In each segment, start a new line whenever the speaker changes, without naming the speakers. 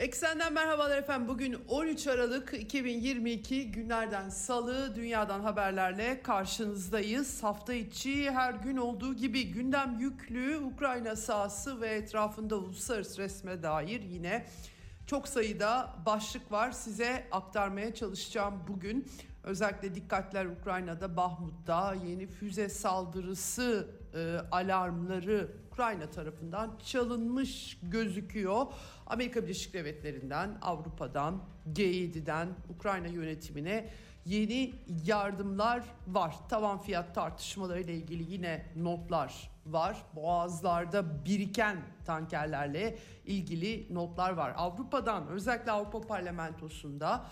Eksenden merhabalar efendim. Bugün 13 Aralık 2022 günlerden salı dünyadan haberlerle karşınızdayız. Hafta içi her gün olduğu gibi gündem yüklü Ukrayna sahası ve etrafında uluslararası resme dair yine çok sayıda başlık var. Size aktarmaya çalışacağım bugün. Özellikle dikkatler Ukrayna'da, Bahmut'ta yeni füze saldırısı e, alarmları Ukrayna tarafından çalınmış gözüküyor. Amerika Birleşik Devletleri'nden, Avrupa'dan, G7'den Ukrayna yönetimine yeni yardımlar var. Tavan fiyat tartışmaları ile ilgili yine notlar var. Boğazlarda biriken tankerlerle ilgili notlar var. Avrupa'dan özellikle Avrupa Parlamentosu'nda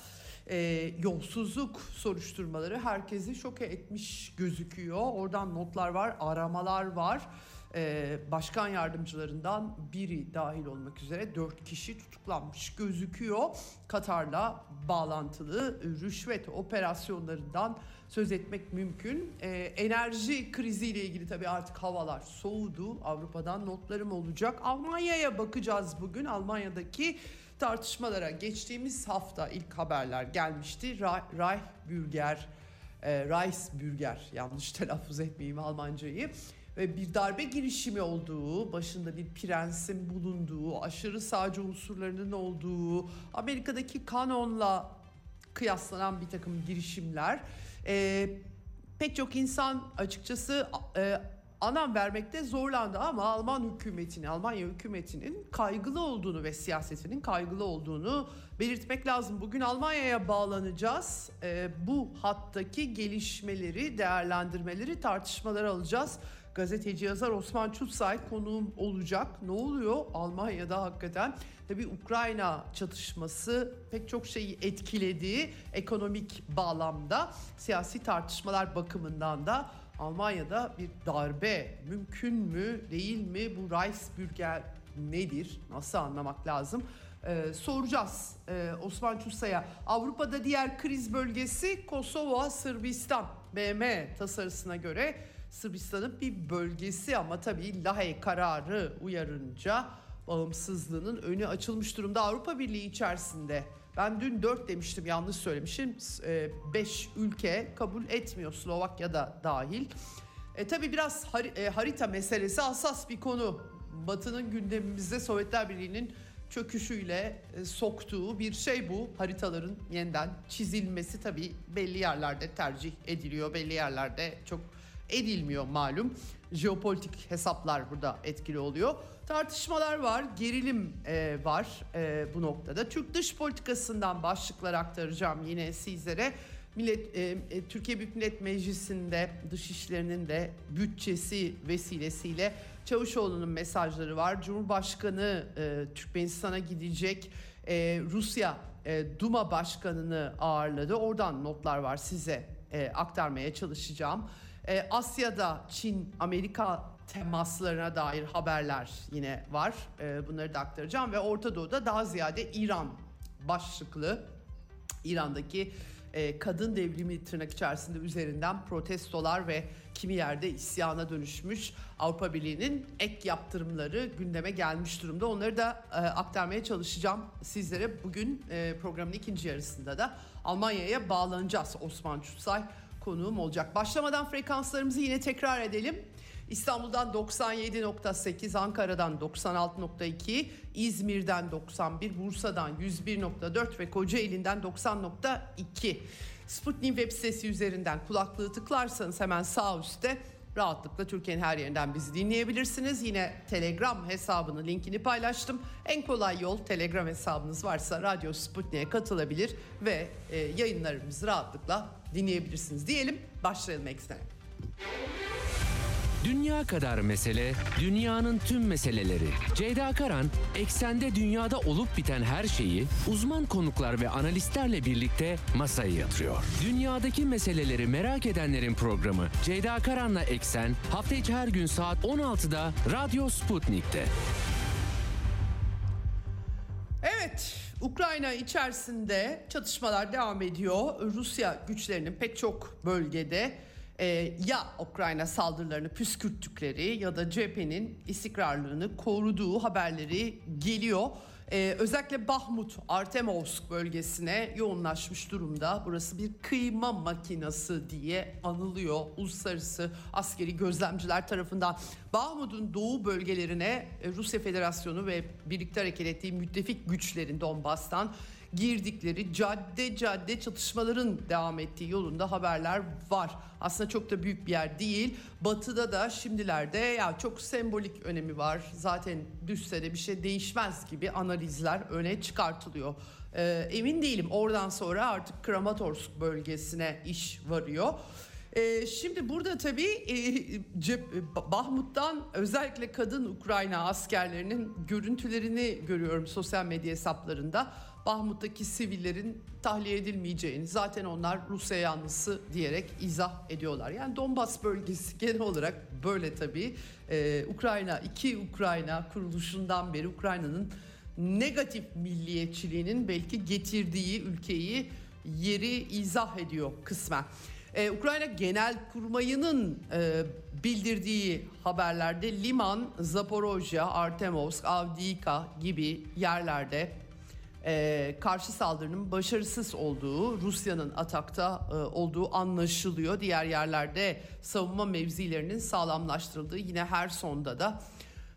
e, yolsuzluk soruşturmaları herkesi şoke etmiş gözüküyor. Oradan notlar var, aramalar var. Ee, başkan yardımcılarından biri dahil olmak üzere dört kişi tutuklanmış gözüküyor. Katar'la bağlantılı rüşvet operasyonlarından söz etmek mümkün. Ee, enerji kriziyle ilgili tabii artık havalar soğudu. Avrupa'dan notlarım olacak. Almanya'ya bakacağız bugün. Almanya'daki tartışmalara geçtiğimiz hafta ilk haberler gelmişti. Reichsbürger, e, Reichsbürger yanlış telaffuz etmeyeyim Almancayı ve bir darbe girişimi olduğu, başında bir prensin bulunduğu, aşırı sağcı unsurlarının olduğu, Amerika'daki kanonla kıyaslanan bir takım girişimler. E, pek çok insan açıkçası e, anam vermekte zorlandı ama Alman hükümetinin, Almanya hükümetinin kaygılı olduğunu ve siyasetinin kaygılı olduğunu belirtmek lazım. Bugün Almanya'ya bağlanacağız. E, bu hattaki gelişmeleri, değerlendirmeleri, tartışmaları alacağız. Gazeteci yazar Osman Çutsay konuğum olacak. Ne oluyor Almanya'da hakikaten? Tabii Ukrayna çatışması pek çok şeyi etkilediği ekonomik bağlamda siyasi tartışmalar bakımından da Almanya'da bir darbe mümkün mü değil mi? Bu Reichsbürger nedir? Nasıl anlamak lazım? Ee, soracağız ee, Osman Çutsay'a. Avrupa'da diğer kriz bölgesi Kosova, Sırbistan. BM tasarısına göre Sırbistan'ın bir bölgesi ama tabii Lahey kararı uyarınca bağımsızlığının önü açılmış durumda Avrupa Birliği içerisinde. Ben dün 4 demiştim yanlış söylemişim. 5 e, ülke kabul etmiyor Slovakya da dahil. E, tabii biraz e, harita meselesi hassas bir konu. Batı'nın gündemimizde Sovyetler Birliği'nin çöküşüyle e, soktuğu bir şey bu. Haritaların yeniden çizilmesi tabii belli yerlerde tercih ediliyor. Belli yerlerde çok edilmiyor malum. Jeopolitik hesaplar burada etkili oluyor. Tartışmalar var, gerilim e, var e, bu noktada. Türk dış politikasından başlıklar aktaracağım yine sizlere. Millet e, e, Türkiye Büyük Millet Meclisi'nde dışişlerinin de bütçesi vesilesiyle Çavuşoğlu'nun mesajları var. Cumhurbaşkanı e, Türkmenistan'a gidecek. E, Rusya e, Duma Başkanı'nı ağırladı. Oradan notlar var size e, aktarmaya çalışacağım. Ee, Asya'da Çin, Amerika temaslarına dair haberler yine var. Ee, bunları da aktaracağım ve Orta Doğu'da daha ziyade İran başlıklı İran'daki e, kadın devrimi tırnak içerisinde üzerinden protestolar ve kimi yerde isyana dönüşmüş Avrupa Birliği'nin ek yaptırımları gündeme gelmiş durumda. Onları da e, aktarmaya çalışacağım sizlere. Bugün e, programın ikinci yarısında da Almanya'ya bağlanacağız Osman Çutsay konuğum olacak. Başlamadan frekanslarımızı yine tekrar edelim. İstanbul'dan 97.8, Ankara'dan 96.2, İzmir'den 91, Bursa'dan 101.4 ve Kocaeli'nden 90.2. Sputnik web sitesi üzerinden kulaklığı tıklarsanız hemen sağ üstte rahatlıkla Türkiye'nin her yerinden bizi dinleyebilirsiniz. Yine Telegram hesabının linkini paylaştım. En kolay yol Telegram hesabınız varsa Radyo Sputnik'e katılabilir ve e, yayınlarımızı rahatlıkla dinleyebilirsiniz diyelim. Başlayalım eksen.
Dünya kadar mesele, dünyanın tüm meseleleri. Ceyda Karan, eksende dünyada olup biten her şeyi uzman konuklar ve analistlerle birlikte masaya yatırıyor. Dünyadaki meseleleri merak edenlerin programı Ceyda Karan'la Eksen hafta içi her gün saat 16'da Radyo Sputnik'te.
Evet, Ukrayna içerisinde çatışmalar devam ediyor. Rusya güçlerinin pek çok bölgede e, ya Ukrayna saldırılarını püskürttükleri ya da cephenin istikrarlığını koruduğu haberleri geliyor. E, özellikle Bahmut, Artemovsk bölgesine yoğunlaşmış durumda. Burası bir kıyma makinası diye anılıyor uluslararası askeri gözlemciler tarafından. Bahmut'un doğu bölgelerine e, Rusya Federasyonu ve birlikte hareket ettiği müttefik güçlerin Donbas'tan girdikleri cadde cadde çatışmaların devam ettiği yolunda haberler var. Aslında çok da büyük bir yer değil. Batı'da da şimdilerde ya çok sembolik önemi var. Zaten düşse de bir şey değişmez gibi analizler öne çıkartılıyor. Ee, emin değilim oradan sonra artık Kramatorsk bölgesine iş varıyor. Ee, şimdi burada tabii e, cep, Bahmut'tan özellikle kadın Ukrayna askerlerinin görüntülerini görüyorum sosyal medya hesaplarında. Bahmut'taki sivillerin tahliye edilmeyeceğini zaten onlar Rusya yanlısı diyerek izah ediyorlar. Yani Donbas bölgesi genel olarak böyle tabii. Ee, Ukrayna, iki Ukrayna kuruluşundan beri Ukrayna'nın negatif milliyetçiliğinin belki getirdiği ülkeyi yeri izah ediyor kısmen. Ee, Ukrayna Genel Kurmayı'nın e, bildirdiği haberlerde Liman, Zaporojye, Artemovsk, Avdiivka gibi yerlerde e, karşı saldırının başarısız olduğu, Rusya'nın atakta e, olduğu anlaşılıyor. Diğer yerlerde savunma mevzilerinin sağlamlaştırıldığı yine her sonda da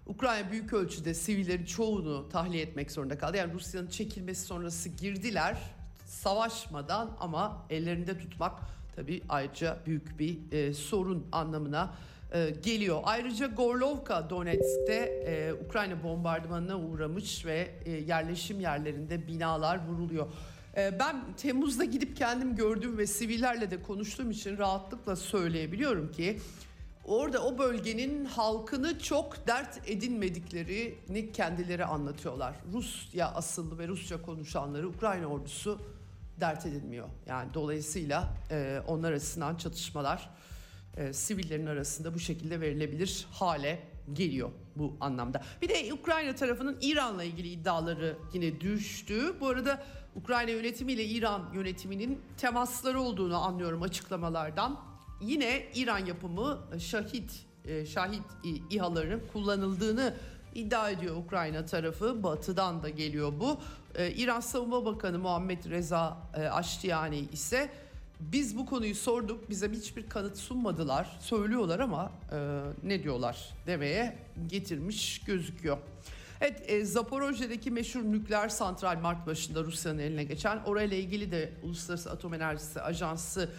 Ukrayna büyük ölçüde sivillerin çoğunu tahliye etmek zorunda kaldı. Yani Rusya'nın çekilmesi sonrası girdiler savaşmadan ama ellerinde tutmak tabii ayrıca büyük bir e, sorun anlamına e, geliyor. Ayrıca Gorlovka Donetsk'te e, Ukrayna bombardımanına uğramış ve e, yerleşim yerlerinde binalar vuruluyor. E, ben Temmuz'da gidip kendim gördüğüm ve sivillerle de konuştuğum için rahatlıkla söyleyebiliyorum ki orada o bölgenin halkını çok dert edinmediklerini kendileri anlatıyorlar. Rusya asıllı ve Rusça konuşanları Ukrayna ordusu dert edilmiyor. Yani dolayısıyla e, onlar açısından çatışmalar e, sivillerin arasında bu şekilde verilebilir hale geliyor bu anlamda. Bir de Ukrayna tarafının İran'la ilgili iddiaları yine düştü. Bu arada Ukrayna yönetimiyle İran yönetiminin temasları olduğunu anlıyorum açıklamalardan. Yine İran yapımı şahit e, şahit İHA'larının kullanıldığını iddia ediyor Ukrayna tarafı. Batı'dan da geliyor bu. Ee, İran Savunma Bakanı Muhammed Reza e, Aştiyani ise biz bu konuyu sorduk bize hiçbir kanıt sunmadılar söylüyorlar ama e, ne diyorlar demeye getirmiş gözüküyor. Evet e, Zaporojye'deki meşhur nükleer santral Mart başında Rusya'nın eline geçen orayla ilgili de Uluslararası Atom Enerjisi Ajansı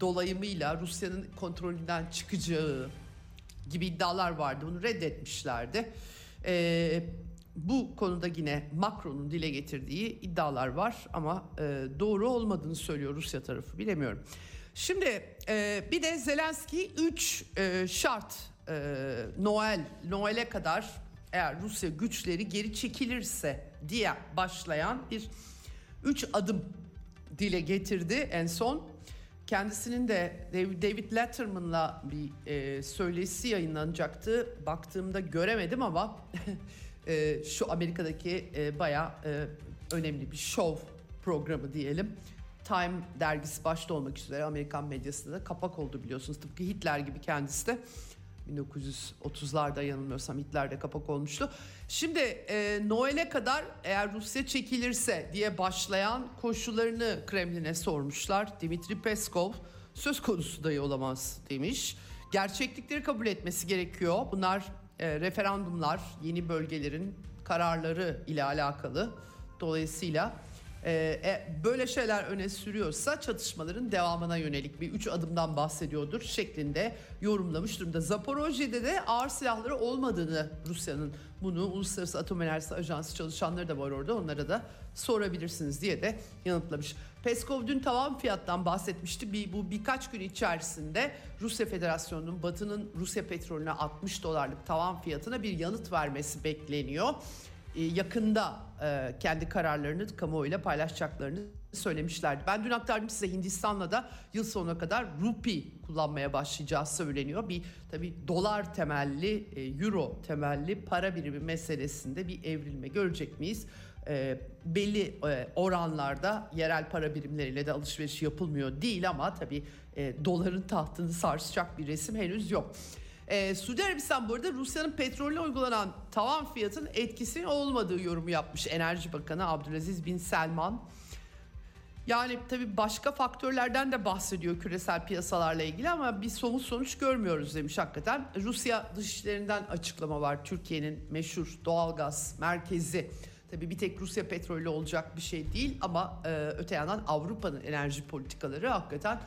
dolayımıyla Rusya'nın kontrolünden çıkacağı gibi iddialar vardı. Bunu reddetmişlerdi. E, bu konuda yine Macron'un dile getirdiği iddialar var ama e, doğru olmadığını söylüyor Rusya tarafı bilemiyorum. Şimdi e, bir de Zelenski 3 e, şart e, Noel Noel'e kadar eğer Rusya güçleri geri çekilirse diye başlayan bir 3 adım dile getirdi en son. Kendisinin de David Letterman'la bir e, söyleşisi yayınlanacaktı. Baktığımda göremedim ama e, şu Amerika'daki e, bayağı e, önemli bir show programı diyelim. Time dergisi başta olmak üzere Amerikan medyasında da kapak oldu biliyorsunuz. Tıpkı Hitler gibi kendisi de 1930'larda yanılmıyorsam Hitler'de kapak olmuştu. Şimdi e, Noel'e kadar eğer Rusya çekilirse diye başlayan koşullarını Kremlin'e sormuşlar. Dimitri Peskov söz konusu dahi olamaz demiş. Gerçeklikleri kabul etmesi gerekiyor. Bunlar e, referandumlar, yeni bölgelerin kararları ile alakalı. Dolayısıyla e, e, böyle şeyler öne sürüyorsa çatışmaların devamına yönelik bir üç adımdan bahsediyordur şeklinde yorumlamış durumda. Zaporojye'de de ağır silahları olmadığını Rusya'nın bunu Uluslararası Atom Enerjisi Ajansı çalışanları da var orada onlara da sorabilirsiniz diye de yanıtlamış. Peskov dün tavan fiyattan bahsetmişti. Bir, bu birkaç gün içerisinde Rusya Federasyonu'nun Batı'nın Rusya petrolüne 60 dolarlık tavan fiyatına bir yanıt vermesi bekleniyor. Ee, yakında e, kendi kararlarını kamuoyuyla paylaşacaklarını söylemişlerdi. Ben dün aktardım size Hindistan'la da yıl sonuna kadar rupi kullanmaya başlayacağı söyleniyor. Bir tabi dolar temelli, e, euro temelli para birimi meselesinde bir evrilme görecek miyiz? E, belli e, oranlarda yerel para birimleriyle de alışveriş yapılmıyor değil ama tabi e, doların tahtını sarsacak bir resim henüz yok. Ee, Suudi Arabistan bu Rusya'nın petrolüne uygulanan tavan fiyatın etkisinin olmadığı yorumu yapmış Enerji Bakanı Abdülaziz Bin Selman. Yani tabii başka faktörlerden de bahsediyor küresel piyasalarla ilgili ama bir somut sonuç görmüyoruz demiş hakikaten. Rusya dışişlerinden açıklama var. Türkiye'nin meşhur doğalgaz merkezi. Tabii bir tek Rusya petrolü olacak bir şey değil ama e, öte yandan Avrupa'nın enerji politikaları hakikaten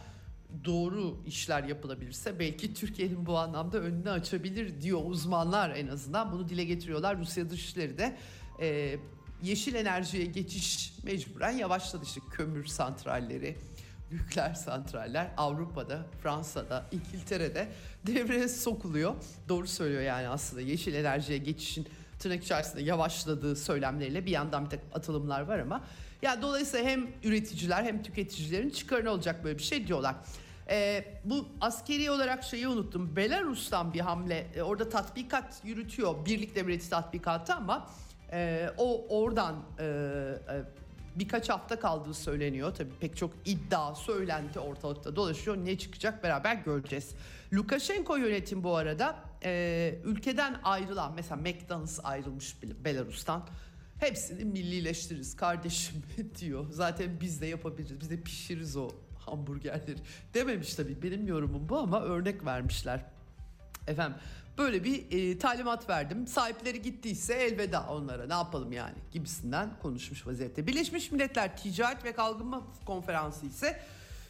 doğru işler yapılabilirse belki Türkiye'nin bu anlamda önünü açabilir diyor uzmanlar en azından. Bunu dile getiriyorlar. Rusya dışişleri de e, yeşil enerjiye geçiş mecburen yavaşladı işte kömür santralleri, nükleer santraller Avrupa'da, Fransa'da, İngiltere'de devreye sokuluyor. Doğru söylüyor yani aslında yeşil enerjiye geçişin tırnak içerisinde yavaşladığı söylemleriyle bir yandan bir takım atılımlar var ama ya dolayısıyla hem üreticiler hem tüketicilerin çıkarına olacak böyle bir şey diyorlar. Ee, bu askeri olarak şeyi unuttum. Belarus'tan bir hamle e, orada tatbikat yürütüyor. Birlik devleti tatbikatı ama e, o oradan e, e, birkaç hafta kaldığı söyleniyor. Tabii pek çok iddia, söylenti ortalıkta dolaşıyor. Ne çıkacak beraber göreceğiz. Lukashenko yönetim bu arada e, ülkeden ayrılan mesela McDonald's ayrılmış Belarus'tan. Hepsini millileştiririz kardeşim diyor. Zaten biz de yapabiliriz. Biz de pişiririz o hamburgerleri. Dememiş tabii benim yorumum bu ama örnek vermişler. Efendim böyle bir e, talimat verdim. Sahipleri gittiyse elveda onlara ne yapalım yani gibisinden konuşmuş vaziyette. Birleşmiş Milletler Ticaret ve Kalkınma Konferansı ise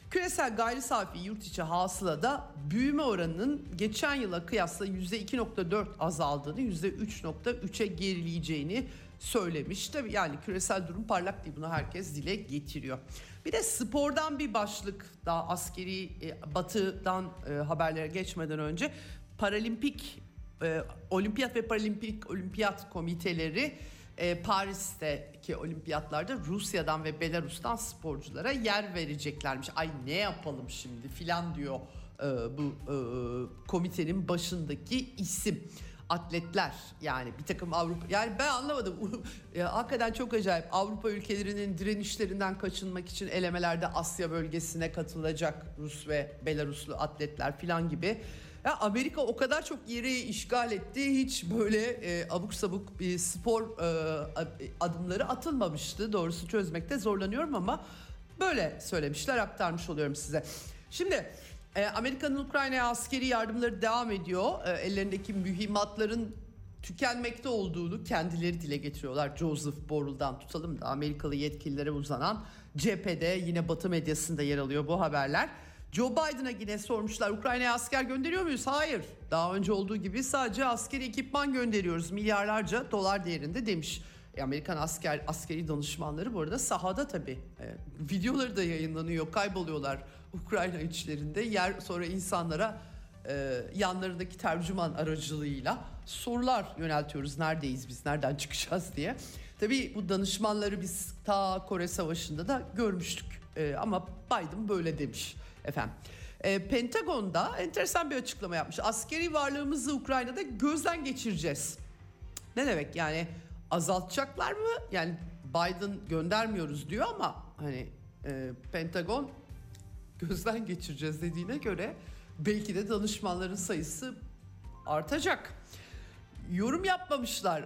küresel gayri safi yurt içi hasılada büyüme oranının geçen yıla kıyasla %2.4 azaldığını %3.3'e gerileyeceğini söylemiş. Tabii yani küresel durum parlak değil bunu herkes dile getiriyor. Bir de spordan bir başlık daha askeri e, batıdan e, haberlere geçmeden önce Paralimpik e, Olimpiyat ve Paralimpik Olimpiyat komiteleri e, Paris'teki olimpiyatlarda Rusya'dan ve Belarus'tan sporculara yer vereceklermiş. Ay ne yapalım şimdi filan diyor e, bu e, komitenin başındaki isim atletler yani bir takım Avrupa yani ben anlamadım. Ya, hakikaten çok acayip. Avrupa ülkelerinin direnişlerinden kaçınmak için elemelerde Asya bölgesine katılacak Rus ve Belaruslu atletler filan gibi. Ya Amerika o kadar çok yeri işgal etti hiç böyle e, abuk sabuk bir spor e, adımları atılmamıştı. Doğrusu çözmekte zorlanıyorum ama böyle söylemişler aktarmış oluyorum size. Şimdi e, Amerika'nın Ukrayna'ya askeri yardımları devam ediyor. E, ellerindeki mühimmatların tükenmekte olduğunu kendileri dile getiriyorlar. Joseph Borrell'dan tutalım da Amerikalı yetkililere uzanan cephede yine Batı medyasında yer alıyor bu haberler. Joe Biden'a yine sormuşlar Ukrayna'ya asker gönderiyor muyuz? Hayır. Daha önce olduğu gibi sadece askeri ekipman gönderiyoruz. Milyarlarca dolar değerinde demiş. E, Amerikan asker askeri danışmanları bu arada sahada tabii. E, videoları da yayınlanıyor. Kayboluyorlar Ukrayna içlerinde. Yer sonra insanlara e, yanlarındaki tercüman aracılığıyla sorular yöneltiyoruz. Neredeyiz biz? Nereden çıkacağız diye. Tabii bu danışmanları biz ta Kore Savaşı'nda da görmüştük. E, ama Biden böyle demiş efendim. E, Pentagon'da enteresan bir açıklama yapmış. Askeri varlığımızı Ukrayna'da gözden geçireceğiz. Ne demek yani azaltacaklar mı? Yani Biden göndermiyoruz diyor ama hani e, Pentagon gözden geçireceğiz dediğine göre belki de danışmanların sayısı artacak. Yorum yapmamışlar.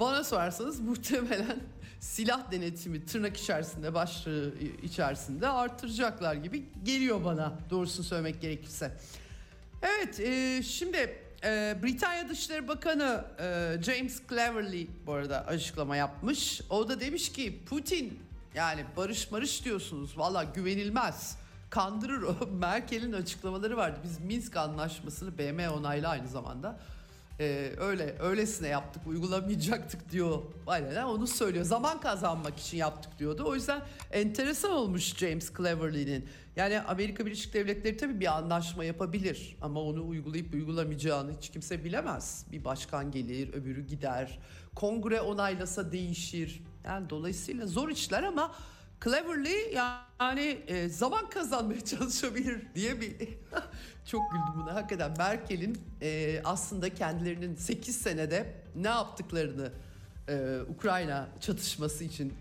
Bana sorarsanız muhtemelen silah denetimi tırnak içerisinde başlığı içerisinde artıracaklar gibi geliyor bana doğrusunu söylemek gerekirse. Evet e, şimdi e, Britanya Dışişleri Bakanı e, James Cleverly bu arada açıklama yapmış. O da demiş ki Putin Yani barış marış diyorsunuz. Valla güvenilmez. Kandırır o. Merkel'in açıklamaları vardı. Biz Minsk anlaşmasını BM onaylı aynı zamanda. Ee, öyle öylesine yaptık uygulamayacaktık diyor. Aynen onu söylüyor. Zaman kazanmak için yaptık diyordu. O yüzden enteresan olmuş James Cleverly'nin. Yani Amerika Birleşik Devletleri tabii bir anlaşma yapabilir ama onu uygulayıp uygulamayacağını hiç kimse bilemez. Bir başkan gelir, öbürü gider. Kongre onaylasa değişir. Yani dolayısıyla zor işler ama Cleverly yani e, zaman kazanmaya çalışabilir diye bir çok güldüm buna. Hakikaten Merkel'in e, aslında kendilerinin 8 senede ne yaptıklarını e, Ukrayna çatışması için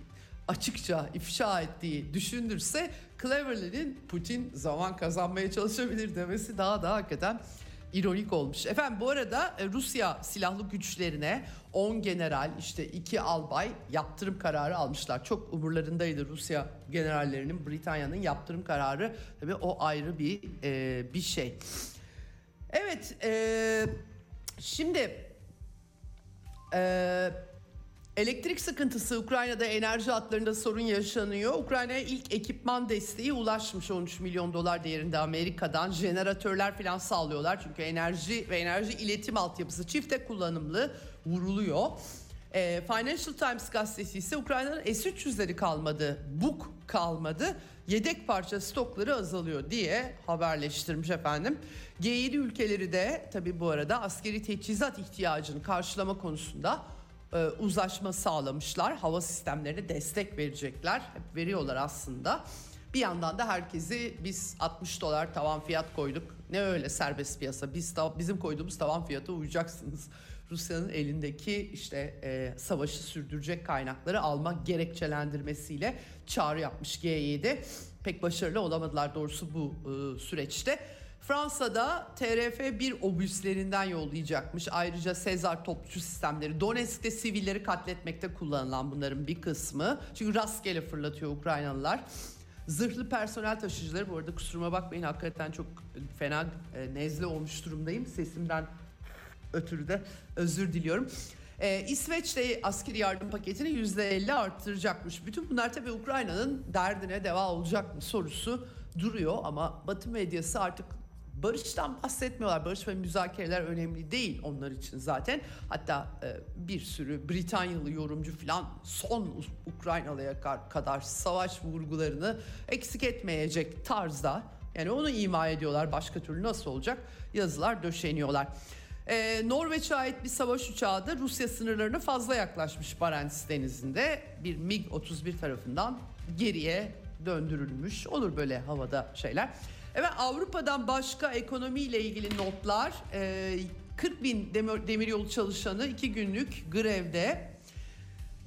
açıkça ifşa ettiği düşündürse Cleverly'nin Putin zaman kazanmaya çalışabilir demesi daha da hakikaten ironik olmuş. Efendim bu arada e, Rusya silahlı güçlerine 10 general işte 2 albay yaptırım kararı almışlar. Çok umurlarındaydı Rusya generallerinin Britanya'nın yaptırım kararı. Tabii o ayrı bir e, bir şey. Evet e, şimdi e, Elektrik sıkıntısı Ukrayna'da enerji hatlarında sorun yaşanıyor. Ukrayna'ya ilk ekipman desteği ulaşmış 13 milyon dolar değerinde Amerika'dan. Jeneratörler falan sağlıyorlar çünkü enerji ve enerji iletim altyapısı çifte kullanımlı vuruluyor. E, Financial Times gazetesi ise Ukrayna'nın S-300'leri kalmadı, BUK kalmadı. Yedek parça stokları azalıyor diye haberleştirmiş efendim. G7 ülkeleri de tabi bu arada askeri teçhizat ihtiyacını karşılama konusunda e, uzlaşma sağlamışlar. Hava sistemlerine destek verecekler. Hep veriyorlar aslında. Bir yandan da herkesi biz 60 dolar tavan fiyat koyduk. Ne öyle serbest piyasa. Biz bizim koyduğumuz tavan fiyata uyacaksınız. Rusya'nın elindeki işte e, savaşı sürdürecek kaynakları alma gerekçelendirmesiyle çağrı yapmış G7. Pek başarılı olamadılar doğrusu bu e, süreçte. Fransa'da TRF bir obüslerinden yollayacakmış. Ayrıca Sezar topçu sistemleri Donetsk'te sivilleri katletmekte kullanılan bunların bir kısmı. Çünkü rastgele fırlatıyor Ukraynalılar. Zırhlı personel taşıyıcıları bu arada kusuruma bakmayın hakikaten çok fena e, nezle olmuş durumdayım. Sesimden ötürü de özür diliyorum. Ee, İsveç de askeri yardım paketini %50 arttıracakmış. Bütün bunlar tabii Ukrayna'nın derdine deva olacak mı sorusu duruyor ama Batı medyası artık barıştan bahsetmiyorlar. Barış ve müzakereler önemli değil onlar için zaten. Hatta e, bir sürü Britanyalı yorumcu falan son Ukraynalıya kadar savaş vurgularını eksik etmeyecek tarzda yani onu ima ediyorlar. Başka türlü nasıl olacak? Yazılar döşeniyorlar. Ee, Norveç'e ait bir savaş uçağı da Rusya sınırlarına fazla yaklaşmış Barents Denizi'nde. Bir MiG-31 tarafından geriye döndürülmüş. Olur böyle havada şeyler. Evet Avrupa'dan başka ekonomiyle ilgili notlar. Ee, 40 bin demir, demiryolu çalışanı iki günlük grevde.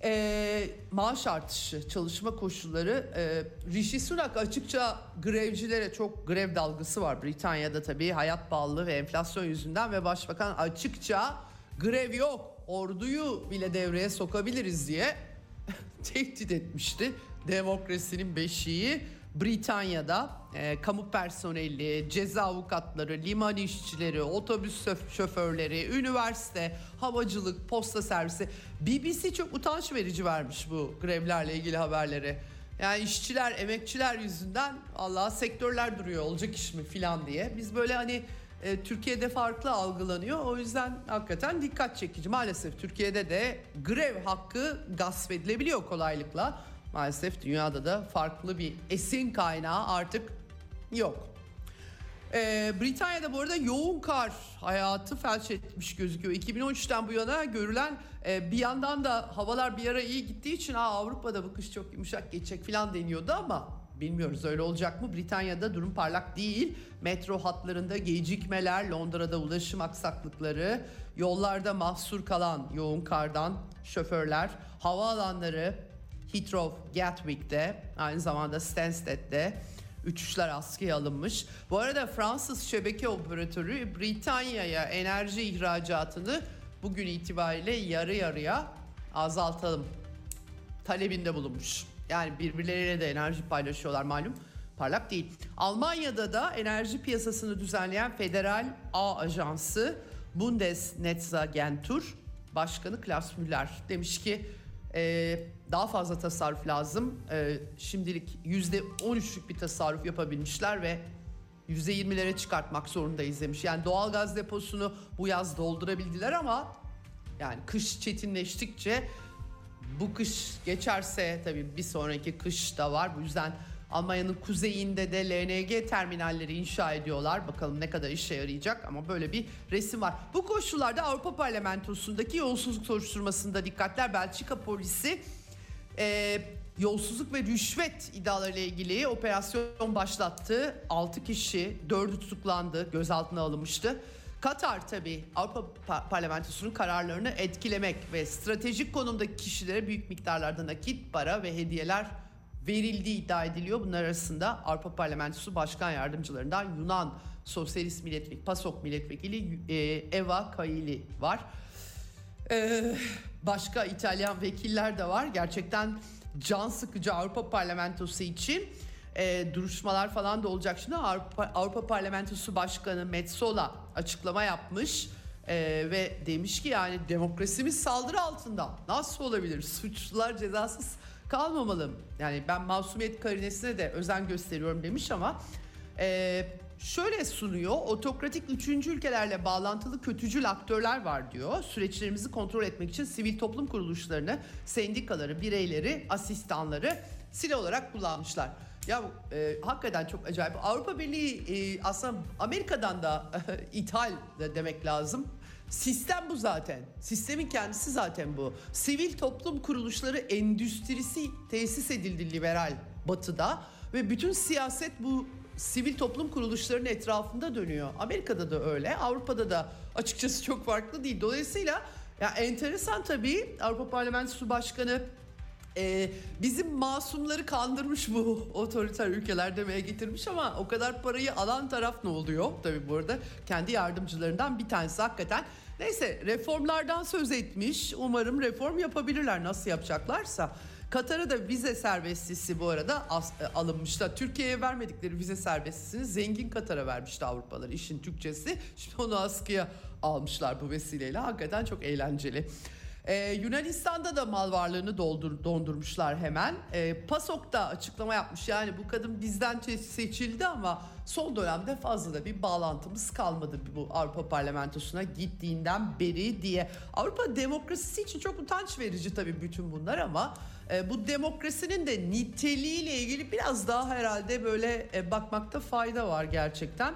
E, maaş artışı, çalışma koşulları. E, Rishi Sunak açıkça grevcilere çok grev dalgası var Britanya'da tabii hayat pahalılığı ve enflasyon yüzünden ve başbakan açıkça grev yok orduyu bile devreye sokabiliriz diye tehdit etmişti. Demokrasinin beşiği Britanya'da e, kamu personeli, ceza avukatları, liman işçileri, otobüs şoförleri, üniversite, havacılık, posta servisi. BBC çok utanç verici vermiş bu grevlerle ilgili haberleri. Yani işçiler, emekçiler yüzünden Allah sektörler duruyor olacak iş mi filan diye. Biz böyle hani e, Türkiye'de farklı algılanıyor. O yüzden hakikaten dikkat çekici. Maalesef Türkiye'de de grev hakkı gasp edilebiliyor kolaylıkla. Maalesef dünyada da farklı bir esin kaynağı artık yok. Ee, Britanya'da bu arada yoğun kar hayatı felç etmiş gözüküyor. 2013'ten bu yana görülen e, bir yandan da havalar bir ara iyi gittiği için Aa, Avrupa'da bu kış çok yumuşak geçecek falan deniyordu ama bilmiyoruz öyle olacak mı? Britanya'da durum parlak değil. Metro hatlarında gecikmeler, Londra'da ulaşım aksaklıkları, yollarda mahsur kalan yoğun kardan şoförler, havaalanları Heathrow, Gatwick'te aynı zamanda Stansted'de uçuşlar askıya alınmış. Bu arada Fransız şebeke operatörü Britanya'ya enerji ihracatını bugün itibariyle yarı yarıya azaltalım talebinde bulunmuş. Yani birbirleriyle de enerji paylaşıyorlar malum. Parlak değil. Almanya'da da enerji piyasasını düzenleyen Federal A Ajansı Bundesnetzagentur Başkanı Klaus Müller demiş ki daha fazla tasarruf lazım. Ee, şimdilik %13'lük bir tasarruf yapabilmişler ve %20'lere çıkartmak zorundayız demiş. Yani doğalgaz deposunu bu yaz doldurabildiler ama yani kış çetinleştikçe bu kış geçerse tabii bir sonraki kış da var. Bu yüzden Almanya'nın kuzeyinde de LNG terminalleri inşa ediyorlar. Bakalım ne kadar işe yarayacak ama böyle bir resim var. Bu koşullarda Avrupa Parlamentosu'ndaki yolsuzluk soruşturmasında dikkatler Belçika polisi e, yolsuzluk ve rüşvet iddialarıyla ilgili operasyon başlattı. 6 kişi, 4'ü tutuklandı, gözaltına alınmıştı. Katar tabi Avrupa Pa- Parlamentosu'nun kararlarını etkilemek ve stratejik konumdaki kişilere büyük miktarlarda nakit para ve hediyeler verildiği iddia ediliyor. Bunlar arasında Avrupa Parlamentosu Başkan Yardımcılarından Yunan Sosyalist Milletvekili, PASOK Milletvekili e, Eva Kaili var. Ee, başka İtalyan vekiller de var. Gerçekten can sıkıcı Avrupa Parlamentosu için e, duruşmalar falan da olacak. Şimdi Avrupa, Avrupa Parlamentosu Başkanı Metsola açıklama yapmış e, ve demiş ki yani demokrasimiz saldırı altında. Nasıl olabilir? Suçlular cezasız kalmamalı. Yani ben masumiyet karinesine de özen gösteriyorum demiş ama e, şöyle sunuyor. Otokratik üçüncü ülkelerle bağlantılı kötücül aktörler var diyor. Süreçlerimizi kontrol etmek için sivil toplum kuruluşlarını, sendikaları, bireyleri, asistanları silah olarak kullanmışlar. Ya e, hakikaten çok acayip. Avrupa Birliği e, aslında Amerika'dan da ithal de demek lazım. Sistem bu zaten. Sistemin kendisi zaten bu. Sivil toplum kuruluşları endüstrisi tesis edildi liberal batıda ve bütün siyaset bu sivil toplum kuruluşlarının etrafında dönüyor. Amerika'da da öyle, Avrupa'da da açıkçası çok farklı değil. Dolayısıyla ya enteresan tabii Avrupa Parlamentosu Başkanı e, bizim masumları kandırmış bu otoriter ülkeler demeye getirmiş ama o kadar parayı alan taraf ne oluyor? Tabii bu arada kendi yardımcılarından bir tanesi hakikaten. Neyse reformlardan söz etmiş. Umarım reform yapabilirler nasıl yapacaklarsa. Katar'a da vize serbestlisi bu arada as- e, alınmıştı. Türkiye'ye vermedikleri vize serbestisini zengin Katar'a vermişti Avrupalılar. İşin Türkçesi. Şimdi onu askıya almışlar bu vesileyle. Hakikaten çok eğlenceli. Ee, Yunanistan'da da mal varlığını doldur, dondurmuşlar hemen. Ee, PASOK da açıklama yapmış. Yani bu kadın bizden seçildi ama son dönemde fazla da bir bağlantımız kalmadı bu Avrupa Parlamentosu'na gittiğinden beri diye. Avrupa demokrasisi için çok utanç verici tabii bütün bunlar ama bu demokrasinin de niteliğiyle ilgili biraz daha herhalde böyle e, bakmakta fayda var gerçekten.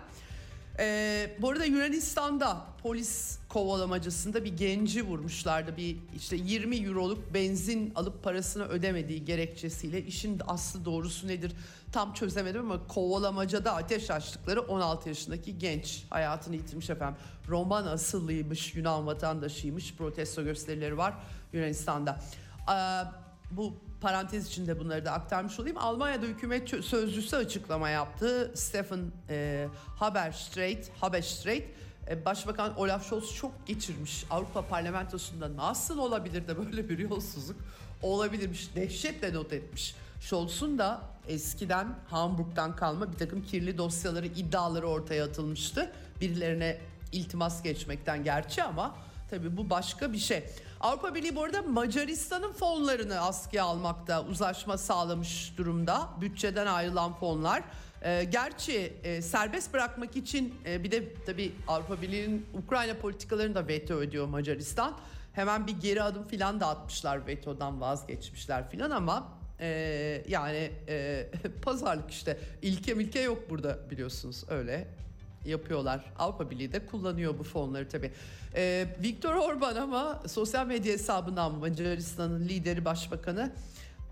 Ee, bu arada Yunanistan'da polis kovalamacasında bir genci vurmuşlardı. Bir işte 20 euroluk benzin alıp parasını ödemediği gerekçesiyle işin aslı doğrusu nedir tam çözemedim ama kovalamacada ateş açtıkları 16 yaşındaki genç hayatını yitirmiş efendim. Roman asıllıymış, Yunan vatandaşıymış. Protesto gösterileri var Yunanistan'da. Ee, bu parantez içinde bunları da aktarmış olayım. Almanya'da hükümet sözcüsü açıklama yaptı. Stefan e, Haberstreit, Haberstreit e, Başbakan Olaf Scholz çok geçirmiş. Avrupa Parlamentosu'nda nasıl olabilir de böyle bir yolsuzluk olabilirmiş. Dehşetle not etmiş. Scholz'un da eskiden Hamburg'dan kalma bir takım kirli dosyaları, iddiaları ortaya atılmıştı. Birilerine iltimas geçmekten gerçi ama tabii bu başka bir şey. Avrupa Birliği bu arada Macaristan'ın fonlarını askıya almakta uzlaşma sağlamış durumda. Bütçeden ayrılan fonlar. Ee, gerçi e, serbest bırakmak için e, bir de tabii Avrupa Birliği'nin Ukrayna politikalarını da veto ediyor Macaristan. Hemen bir geri adım filan da atmışlar vetodan vazgeçmişler filan ama e, yani e, pazarlık işte ilke milke yok burada biliyorsunuz öyle yapıyorlar. Avrupa Birliği de kullanıyor bu fonları tabii. Ee, Viktor Orban ama sosyal medya hesabından Macaristan'ın lideri başbakanı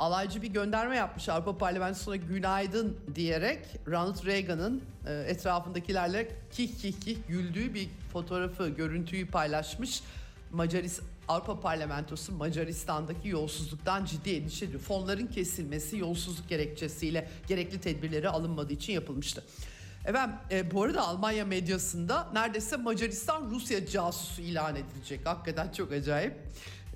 alaycı bir gönderme yapmış Avrupa Parlamentosu'na günaydın diyerek Ronald Reagan'ın e, etrafındakilerle kih kih kih güldüğü bir fotoğrafı, görüntüyü paylaşmış. Macaris Avrupa Parlamentosu Macaristan'daki yolsuzluktan ciddi endişe ediyor. Fonların kesilmesi yolsuzluk gerekçesiyle gerekli tedbirleri alınmadığı için yapılmıştı. Efendim e, bu arada Almanya medyasında neredeyse Macaristan Rusya casusu ilan edilecek. Hakikaten çok acayip.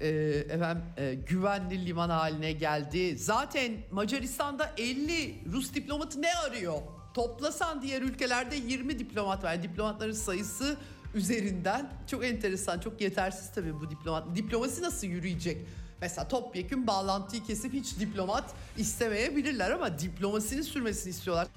E, efendim e, güvenli liman haline geldi. Zaten Macaristan'da 50 Rus diplomatı ne arıyor? Toplasan diğer ülkelerde 20 diplomat var. Yani diplomatların sayısı üzerinden çok enteresan, çok yetersiz tabii bu diplomat. Diplomasi nasıl yürüyecek? Mesela topyekün bağlantıyı kesip hiç diplomat istemeyebilirler ama diplomasinin sürmesini istiyorlar.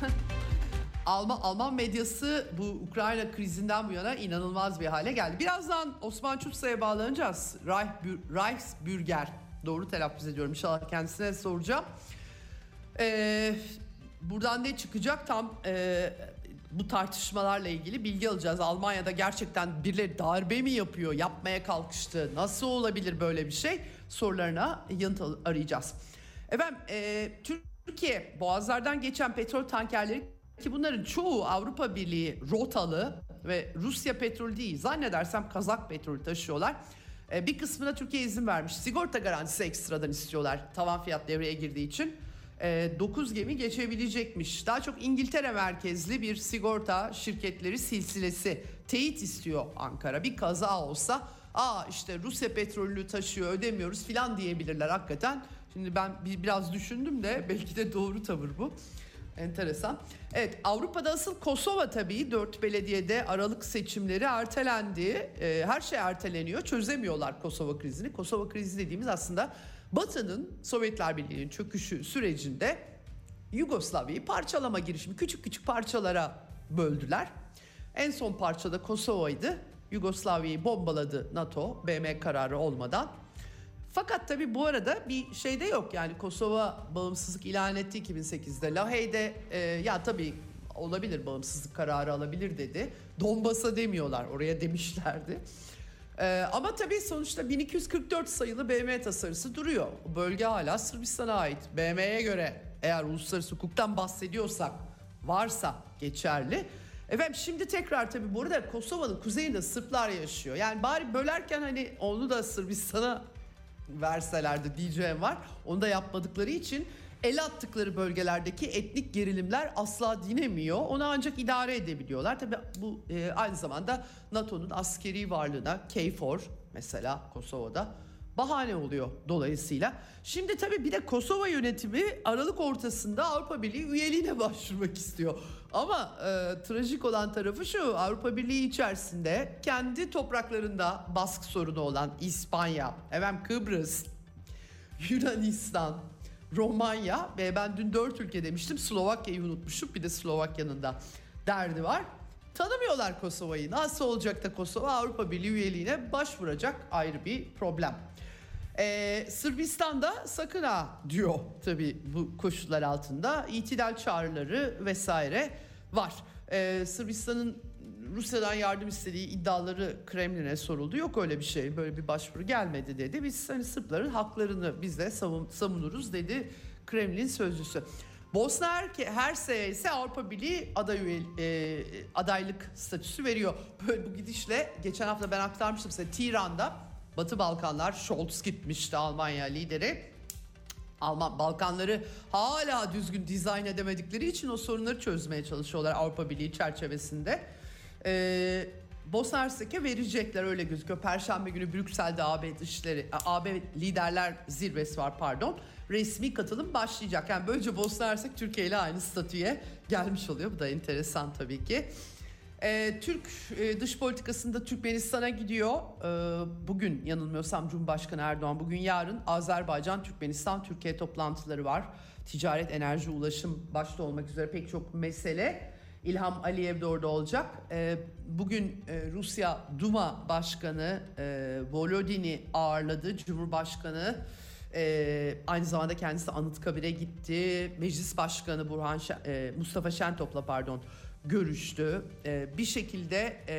Alman, Alman medyası bu Ukrayna krizinden bu yana inanılmaz bir hale geldi. Birazdan Osman Çutsa'ya bağlanacağız. Reichsbürger. Doğru telaffuz ediyorum. İnşallah kendisine soracağım. Ee, buradan ne çıkacak tam e, bu tartışmalarla ilgili bilgi alacağız. Almanya'da gerçekten birileri darbe mi yapıyor, yapmaya kalkıştı, nasıl olabilir böyle bir şey sorularına yanıt arayacağız. Efendim e, Türkiye boğazlardan geçen petrol tankerleri ki bunların çoğu Avrupa Birliği rotalı ve Rusya petrol değil zannedersem Kazak petrol taşıyorlar. E, bir kısmına Türkiye izin vermiş. Sigorta garantisi ekstradan istiyorlar tavan fiyat devreye girdiği için. 9 gemi geçebilecekmiş. Daha çok İngiltere merkezli bir sigorta şirketleri silsilesi teyit istiyor Ankara. Bir kaza olsa aa işte Rusya petrolünü taşıyor ödemiyoruz filan diyebilirler hakikaten. Şimdi ben bir, biraz düşündüm de belki de doğru tavır bu. Enteresan. Evet Avrupa'da asıl Kosova tabii dört belediyede Aralık seçimleri ertelendi. Ee, her şey erteleniyor. Çözemiyorlar Kosova krizini. Kosova krizi dediğimiz aslında Batı'nın Sovyetler Birliği'nin çöküşü sürecinde Yugoslavya'yı parçalama girişimi küçük küçük parçalara böldüler. En son parçada Kosova'ydı. Yugoslavya'yı bombaladı NATO BM kararı olmadan. Fakat tabii bu arada bir şey de yok yani Kosova bağımsızlık ilan etti 2008'de. Lahey'de e, ya tabii olabilir bağımsızlık kararı alabilir dedi. Donbas'a demiyorlar oraya demişlerdi. E, ama tabii sonuçta 1244 sayılı BM tasarısı duruyor. Bölge hala Sırbistan'a ait. BM'ye göre eğer uluslararası hukuktan bahsediyorsak varsa geçerli. Efendim şimdi tekrar tabii bu arada Kosova'nın kuzeyinde Sırplar yaşıyor. Yani bari bölerken hani onu da Sırbistan'a verselerdi diyeceğim var. Onu da yapmadıkları için el attıkları bölgelerdeki etnik gerilimler asla dinemiyor. Onu ancak idare edebiliyorlar. Tabii bu e, aynı zamanda NATO'nun askeri varlığına KFOR mesela Kosova'da bahane oluyor dolayısıyla. Şimdi tabii bir de Kosova yönetimi Aralık ortasında Avrupa Birliği üyeliğine başvurmak istiyor. Ama e, trajik olan tarafı şu Avrupa Birliği içerisinde kendi topraklarında baskı sorunu olan İspanya, efendim Kıbrıs, Yunanistan, Romanya ve ben dün dört ülke demiştim Slovakya'yı unutmuşum bir de Slovakya'nın da derdi var. Tanımıyorlar Kosova'yı. Nasıl olacak da Kosova Avrupa Birliği üyeliğine başvuracak ayrı bir problem. Ee, Sırbistan'da sakın ha diyor tabii bu koşullar altında itidal çağrıları vesaire var. Ee, Sırbistan'ın Rusya'dan yardım istediği iddiaları Kremlin'e soruldu. Yok öyle bir şey böyle bir başvuru gelmedi dedi. Biz hani Sırpların haklarını biz de savun, savunuruz dedi Kremlin sözcüsü. Bosna Hersey'e ise Avrupa Birliği aday e, adaylık statüsü veriyor. Böyle bu gidişle geçen hafta ben aktarmıştım size Tiran'da Batı Balkanlar Scholz gitmişti Almanya lideri. Alman Balkanları hala düzgün dizayn edemedikleri için o sorunları çözmeye çalışıyorlar Avrupa Birliği çerçevesinde. Ee, Bosna Hersek'e verecekler öyle gözüküyor. Perşembe günü Brüksel'de AB dışları AB liderler zirvesi var pardon. Resmi katılım başlayacak. Yani böylece Bosna Hersek Türkiye ile aynı statüye gelmiş oluyor. Bu da enteresan tabii ki. Ee, Türk e, dış politikasında Türkmenistan'a gidiyor. Ee, bugün yanılmıyorsam Cumhurbaşkanı Erdoğan bugün yarın Azerbaycan, Türkmenistan, Türkiye toplantıları var. Ticaret, enerji, ulaşım başta olmak üzere pek çok mesele. İlham Aliyev de orada olacak. Ee, bugün e, Rusya Duma Başkanı e, Volodin'i ağırladı. Cumhurbaşkanı e, aynı zamanda kendisi Anıtkabir'e gitti. Meclis Başkanı Burhan Şen, e, Mustafa Şentop'la pardon görüştü. E, bir şekilde e,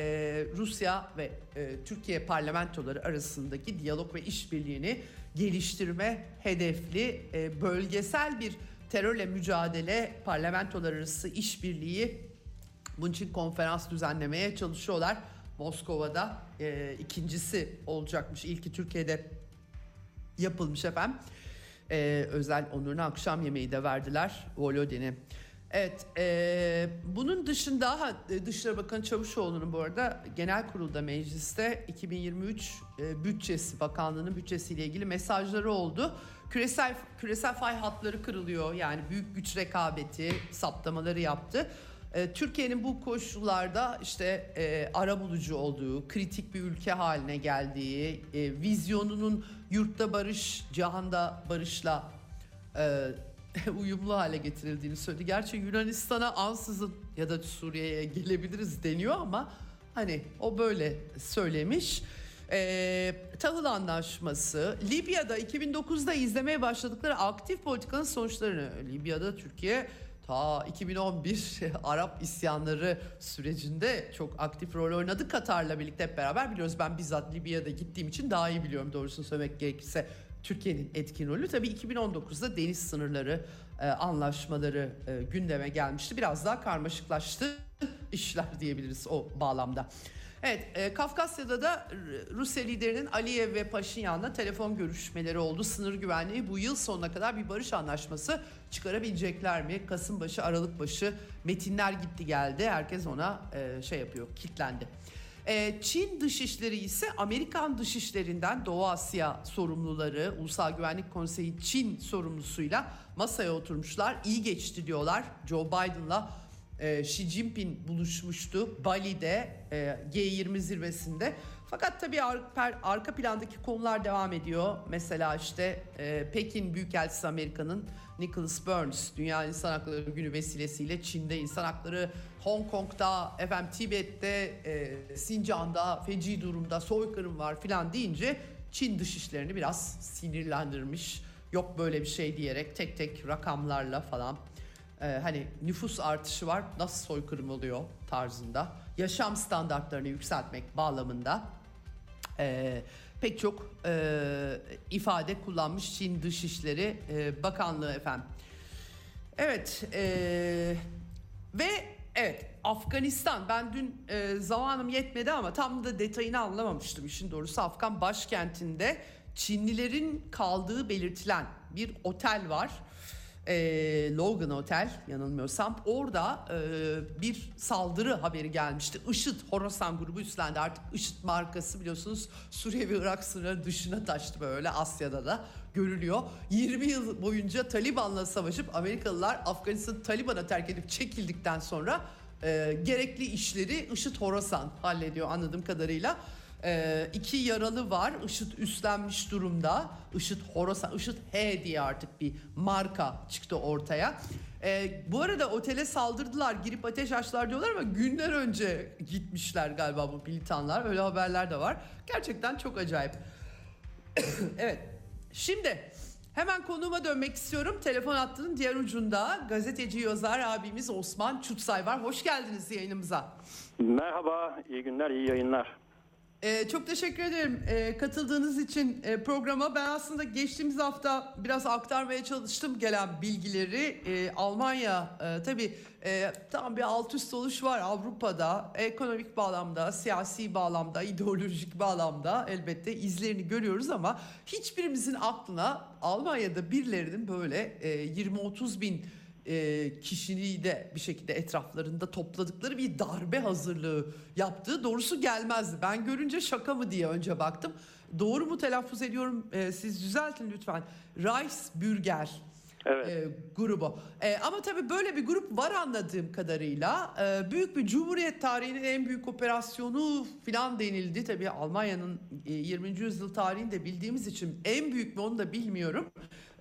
Rusya ve e, Türkiye parlamentoları arasındaki diyalog ve işbirliğini geliştirme hedefli e, bölgesel bir terörle mücadele parlamentolar arası işbirliği bunun için konferans düzenlemeye çalışıyorlar. Moskova'da e, ikincisi olacakmış. İlki Türkiye'de yapılmış efendim. E, özel onuruna akşam yemeği de verdiler Volodin'e. Evet, e, bunun dışında ha, Dışişleri Bakanı Çavuşoğlu'nun bu arada genel kurulda mecliste 2023 e, bütçesi, bakanlığının bütçesiyle ilgili mesajları oldu. Küresel küresel fay hatları kırılıyor yani büyük güç rekabeti saptamaları yaptı. E, Türkiye'nin bu koşullarda işte e, ara bulucu olduğu, kritik bir ülke haline geldiği, e, vizyonunun yurtta barış, cihanda barışla e, uyumlu hale getirildiğini söyledi. Gerçi Yunanistan'a ansızın ya da Suriye'ye gelebiliriz deniyor ama hani o böyle söylemiş. Ee, tahıl anlaşması, Libya'da 2009'da izlemeye başladıkları aktif politikanın sonuçlarını, Libya'da Türkiye ta 2011 Arap isyanları sürecinde çok aktif rol oynadı. Katar'la birlikte hep beraber biliyoruz. Ben bizzat Libya'da gittiğim için daha iyi biliyorum doğrusunu söylemek gerekirse. Türkiye'nin etkin rolü tabii 2019'da deniz sınırları e, anlaşmaları e, gündeme gelmişti. Biraz daha karmaşıklaştı işler diyebiliriz o bağlamda. Evet, e, Kafkasya'da da Rusya liderinin Aliyev ve Paşinyan'la telefon görüşmeleri oldu. Sınır güvenliği bu yıl sonuna kadar bir barış anlaşması çıkarabilecekler mi? Kasım başı, Aralık başı metinler gitti geldi. Herkes ona e, şey yapıyor, kitlendi. E, Çin dışişleri ise Amerikan dışişlerinden Doğu Asya sorumluları, Ulusal Güvenlik Konseyi Çin sorumlusuyla masaya oturmuşlar. İyi geçti diyorlar. Joe Biden'la e, Xi Jinping buluşmuştu Bali'de e, G20 zirvesinde. Fakat tabii ar- arka plandaki konular devam ediyor. Mesela işte e, Pekin Büyükelçisi Amerika'nın Nicholas Burns Dünya İnsan Hakları Günü vesilesiyle Çin'de insan hakları, Hong Kong'da, efendim Tibet'te, e, Sincan'da feci durumda soykırım var filan deyince Çin dışişlerini biraz sinirlendirmiş. Yok böyle bir şey diyerek tek tek rakamlarla falan e, hani nüfus artışı var nasıl soykırım oluyor tarzında yaşam standartlarını yükseltmek bağlamında e, pek çok e, ifade kullanmış Çin Dışişleri e, Bakanlığı efendim. Evet e, ve evet Afganistan. Ben dün e, zamanım yetmedi ama tam da detayını anlamamıştım işin doğrusu. Afgan başkentinde Çinlilerin kaldığı belirtilen bir otel var e, Logan Otel yanılmıyorsam orada e, bir saldırı haberi gelmişti. IŞİD Horasan grubu üstlendi artık IŞİD markası biliyorsunuz Suriye ve Irak sınırları dışına taştı böyle Asya'da da görülüyor. 20 yıl boyunca Taliban'la savaşıp Amerikalılar Afganistan'ı Taliban'a terk edip çekildikten sonra e, gerekli işleri IŞİD Horasan hallediyor anladığım kadarıyla. Ee, iki yaralı var. IŞİD üstlenmiş durumda. IŞİD Horasan, IŞİD H diye artık bir marka çıktı ortaya. Ee, bu arada otele saldırdılar, girip ateş açtılar diyorlar ama günler önce gitmişler galiba bu militanlar. Öyle haberler de var. Gerçekten çok acayip. evet. Şimdi hemen konuğuma dönmek istiyorum. Telefon hattının diğer ucunda gazeteci yazar abimiz Osman Çutsay var. Hoş geldiniz yayınımıza.
Merhaba, iyi günler, iyi yayınlar.
Ee, çok teşekkür ederim ee, katıldığınız için e, programa. Ben aslında geçtiğimiz hafta biraz aktarmaya çalıştım gelen bilgileri. Ee, Almanya e, tabii e, tam bir alt üst oluş var Avrupa'da. Ekonomik bağlamda, siyasi bağlamda, ideolojik bağlamda elbette izlerini görüyoruz ama hiçbirimizin aklına Almanya'da birilerinin böyle e, 20-30 bin e, kişiliği de bir şekilde etraflarında topladıkları bir darbe hazırlığı yaptığı doğrusu gelmezdi. Ben görünce şaka mı diye önce baktım. Doğru mu telaffuz ediyorum e, siz düzeltin lütfen. Reichsbürger
Evet.
e, grubu. E, ama tabii böyle bir grup var anladığım kadarıyla. E, büyük bir Cumhuriyet tarihinin en büyük operasyonu filan denildi. Tabii Almanya'nın e, 20. yüzyıl tarihini de bildiğimiz için en büyük mü onu da bilmiyorum.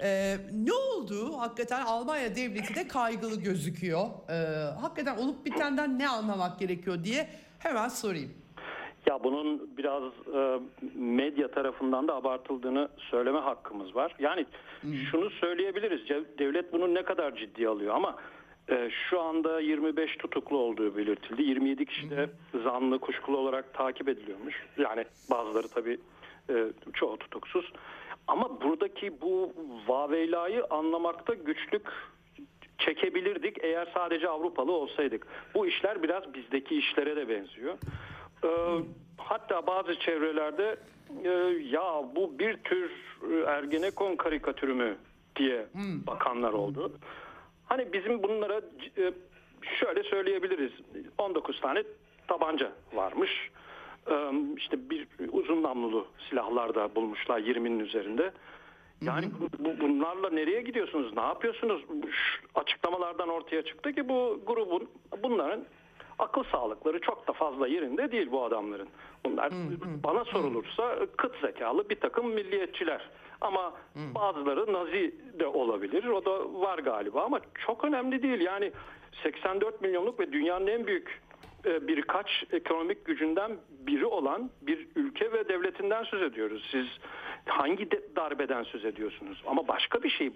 E, ne oldu? Hakikaten Almanya devleti de kaygılı gözüküyor. E, hakikaten olup bitenden ne anlamak gerekiyor diye hemen sorayım.
Ya bunun biraz e, medya tarafından da abartıldığını söyleme hakkımız var. Yani şunu söyleyebiliriz. Devlet bunu ne kadar ciddiye alıyor ama e, şu anda 25 tutuklu olduğu belirtildi. 27 kişi de zanlı kuşkulu olarak takip ediliyormuş. Yani bazıları tabii e, çoğu tutuksuz. Ama buradaki bu vaveylayı anlamakta güçlük çekebilirdik eğer sadece Avrupalı olsaydık. Bu işler biraz bizdeki işlere de benziyor. Ee, hatta bazı çevrelerde e, ya bu bir tür e, Ergenekon karikatürü mü diye bakanlar oldu. Hani bizim bunlara e, şöyle söyleyebiliriz. 19 tane tabanca varmış. Ee, işte bir uzun namlulu silahlar da bulmuşlar 20'nin üzerinde. Yani bu- bu- bunlarla nereye gidiyorsunuz? Ne yapıyorsunuz? Şu açıklamalardan ortaya çıktı ki bu grubun bunların akıl sağlıkları çok da fazla yerinde değil bu adamların. Bunlar bana sorulursa kıt zekalı bir takım milliyetçiler. Ama bazıları nazi de olabilir. O da var galiba ama çok önemli değil. Yani 84 milyonluk ve dünyanın en büyük e, birkaç ekonomik gücünden biri olan bir ülke ve devletinden söz ediyoruz. Siz hangi de- darbeden söz ediyorsunuz? Ama başka bir şey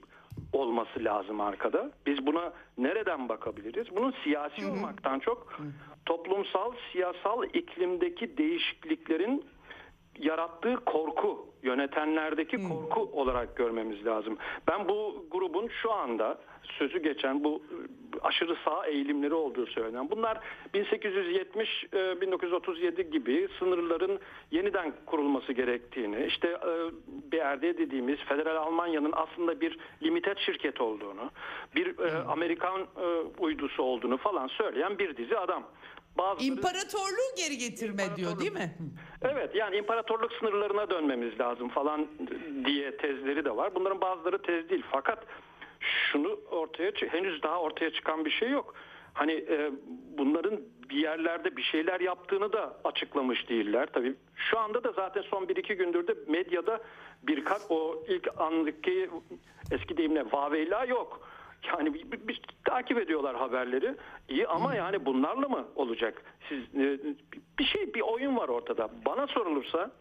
olması lazım arkada. Biz buna nereden bakabiliriz? Bunun siyasi olmaktan çok toplumsal, siyasal iklimdeki değişikliklerin yarattığı korku, yönetenlerdeki korku olarak görmemiz lazım. Ben bu grubun şu anda sözü geçen bu e, aşırı sağ eğilimleri olduğu söylenen. Bunlar 1870-1937 gibi sınırların yeniden kurulması gerektiğini, işte e, BRD dediğimiz Federal Almanya'nın aslında bir limited şirket olduğunu, bir e, Amerikan e, uydusu olduğunu falan söyleyen bir dizi adam. Bazıları-
İmparatorluğu geri getirme diyor değil mi?
Evet yani imparatorluk sınırlarına dönmemiz lazım falan diye tezleri de var. Bunların bazıları tez değil. Fakat şunu ortaya henüz daha ortaya çıkan bir şey yok. Hani e, bunların bir yerlerde bir şeyler yaptığını da açıklamış değiller. Tabii şu anda da zaten son 1-2 gündür de medyada birkaç o ilk andaki eski deyimle vaveyla yok. Yani bir- bir- takip ediyorlar haberleri. İyi ama yani bunlarla mı olacak? Siz e, bir şey bir oyun var ortada. Bana sorulursa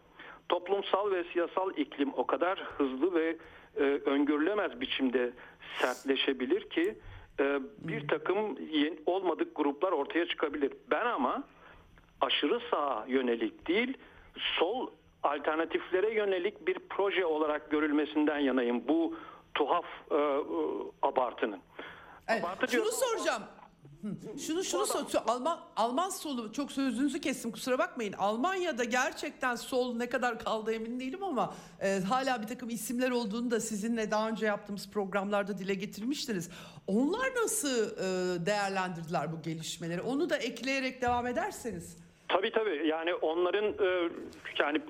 toplumsal ve siyasal iklim o kadar hızlı ve e, öngörülemez biçimde sertleşebilir ki e, bir takım yeni, olmadık gruplar ortaya çıkabilir. Ben ama aşırı sağa yönelik değil, sol alternatiflere yönelik bir proje olarak görülmesinden yanayım bu tuhaf e, e, abartının.
Evet,
Abartı
şunu
diyorum
soracağım. Şunu şunu sor. Alman Alman solu çok sözünüzü kestim kusura bakmayın. Almanya'da gerçekten sol ne kadar kaldı emin değilim ama e, hala bir takım isimler olduğunu da sizinle daha önce yaptığımız programlarda dile getirmiştiniz. Onlar nasıl e, değerlendirdiler bu gelişmeleri? Onu da ekleyerek devam ederseniz.
Tabii tabii yani onların e, yani